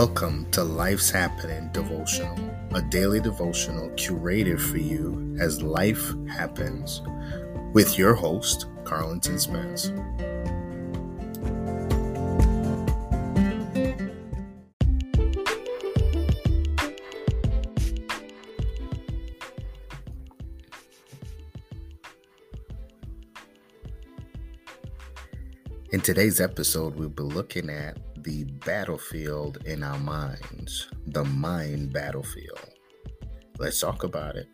Welcome to Life's Happening Devotional, a daily devotional curated for you as life happens, with your host, Carlton Spence. In today's episode, we'll be looking at the battlefield in our minds, the mind battlefield. Let's talk about it.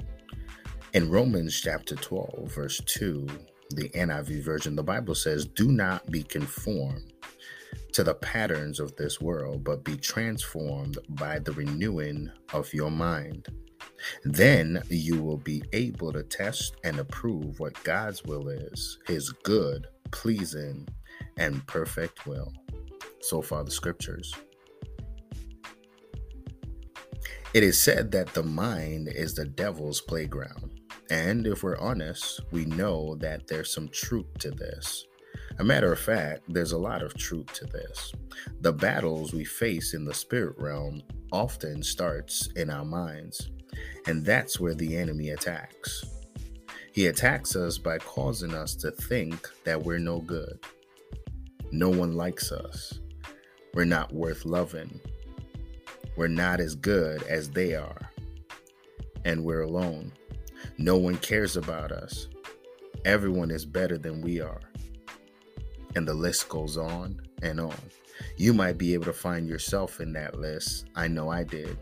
In Romans chapter 12, verse 2, the NIV version, the Bible says, Do not be conformed to the patterns of this world, but be transformed by the renewing of your mind. Then you will be able to test and approve what God's will is, his good, pleasing, and perfect will. So far, the scriptures. It is said that the mind is the devil's playground. And if we're honest, we know that there's some truth to this. A matter of fact, there's a lot of truth to this. The battles we face in the spirit realm often starts in our minds, and that's where the enemy attacks. He attacks us by causing us to think that we're no good, no one likes us. We're not worth loving. We're not as good as they are. And we're alone. No one cares about us. Everyone is better than we are. And the list goes on and on. You might be able to find yourself in that list. I know I did.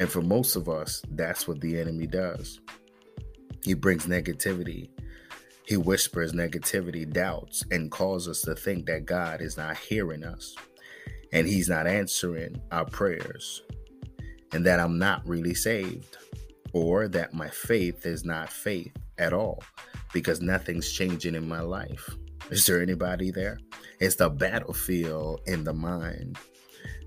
And for most of us, that's what the enemy does. He brings negativity, he whispers negativity, doubts, and calls us to think that God is not hearing us and He's not answering our prayers, and that I'm not really saved, or that my faith is not faith at all because nothing's changing in my life. Is there anybody there? It's the battlefield in the mind.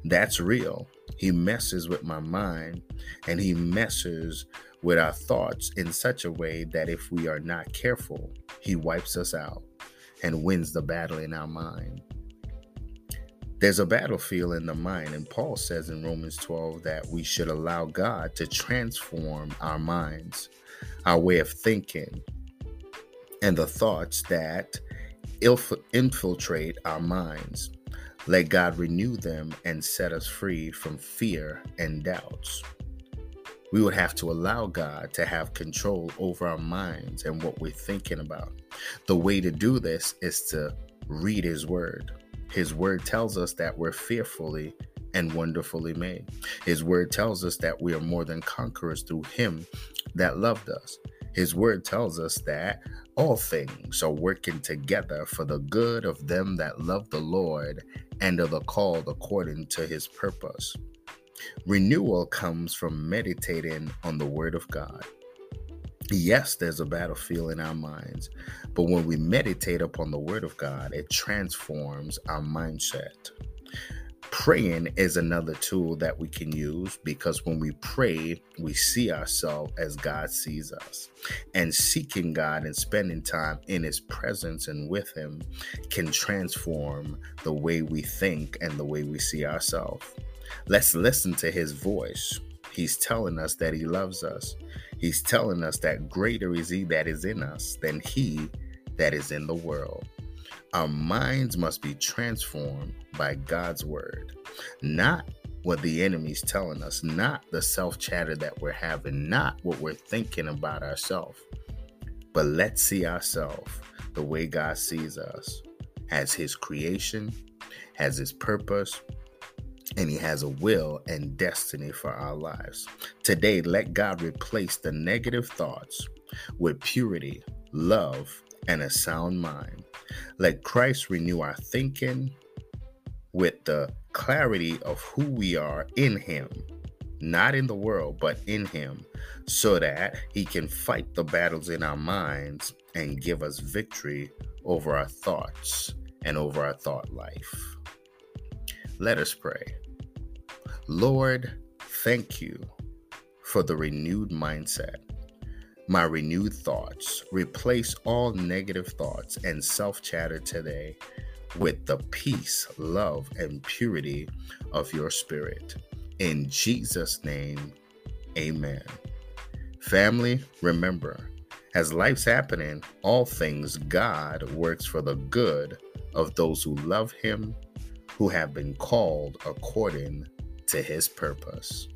That's real. He messes with my mind and he messes with our thoughts in such a way that if we are not careful, he wipes us out and wins the battle in our mind. There's a battlefield in the mind, and Paul says in Romans 12 that we should allow God to transform our minds, our way of thinking, and the thoughts that infiltrate our minds. Let God renew them and set us free from fear and doubts we would have to allow God to have control over our minds and what we're thinking about. The way to do this is to read His Word. His Word tells us that we're fearfully and wonderfully made. His Word tells us that we are more than conquerors through Him that loved us. His Word tells us that all things are working together for the good of them that love the Lord and are the called according to His purpose. Renewal comes from meditating on the Word of God. Yes, there's a battlefield in our minds, but when we meditate upon the Word of God, it transforms our mindset. Praying is another tool that we can use because when we pray, we see ourselves as God sees us. And seeking God and spending time in His presence and with Him can transform the way we think and the way we see ourselves. Let's listen to his voice. He's telling us that he loves us. He's telling us that greater is he that is in us than he that is in the world. Our minds must be transformed by God's word, not what the enemy's telling us, not the self chatter that we're having, not what we're thinking about ourselves. But let's see ourselves the way God sees us as his creation, as his purpose, and He has a will and destiny for our lives. Today, let God replace the negative thoughts with purity, love, and a sound mind. Let Christ renew our thinking with the clarity of who we are in Him, not in the world, but in Him, so that He can fight the battles in our minds and give us victory over our thoughts and over our thought life. Let us pray. Lord, thank you for the renewed mindset. My renewed thoughts. Replace all negative thoughts and self chatter today with the peace, love, and purity of your spirit. In Jesus' name, amen. Family, remember, as life's happening, all things God works for the good of those who love Him, who have been called according to His purpose.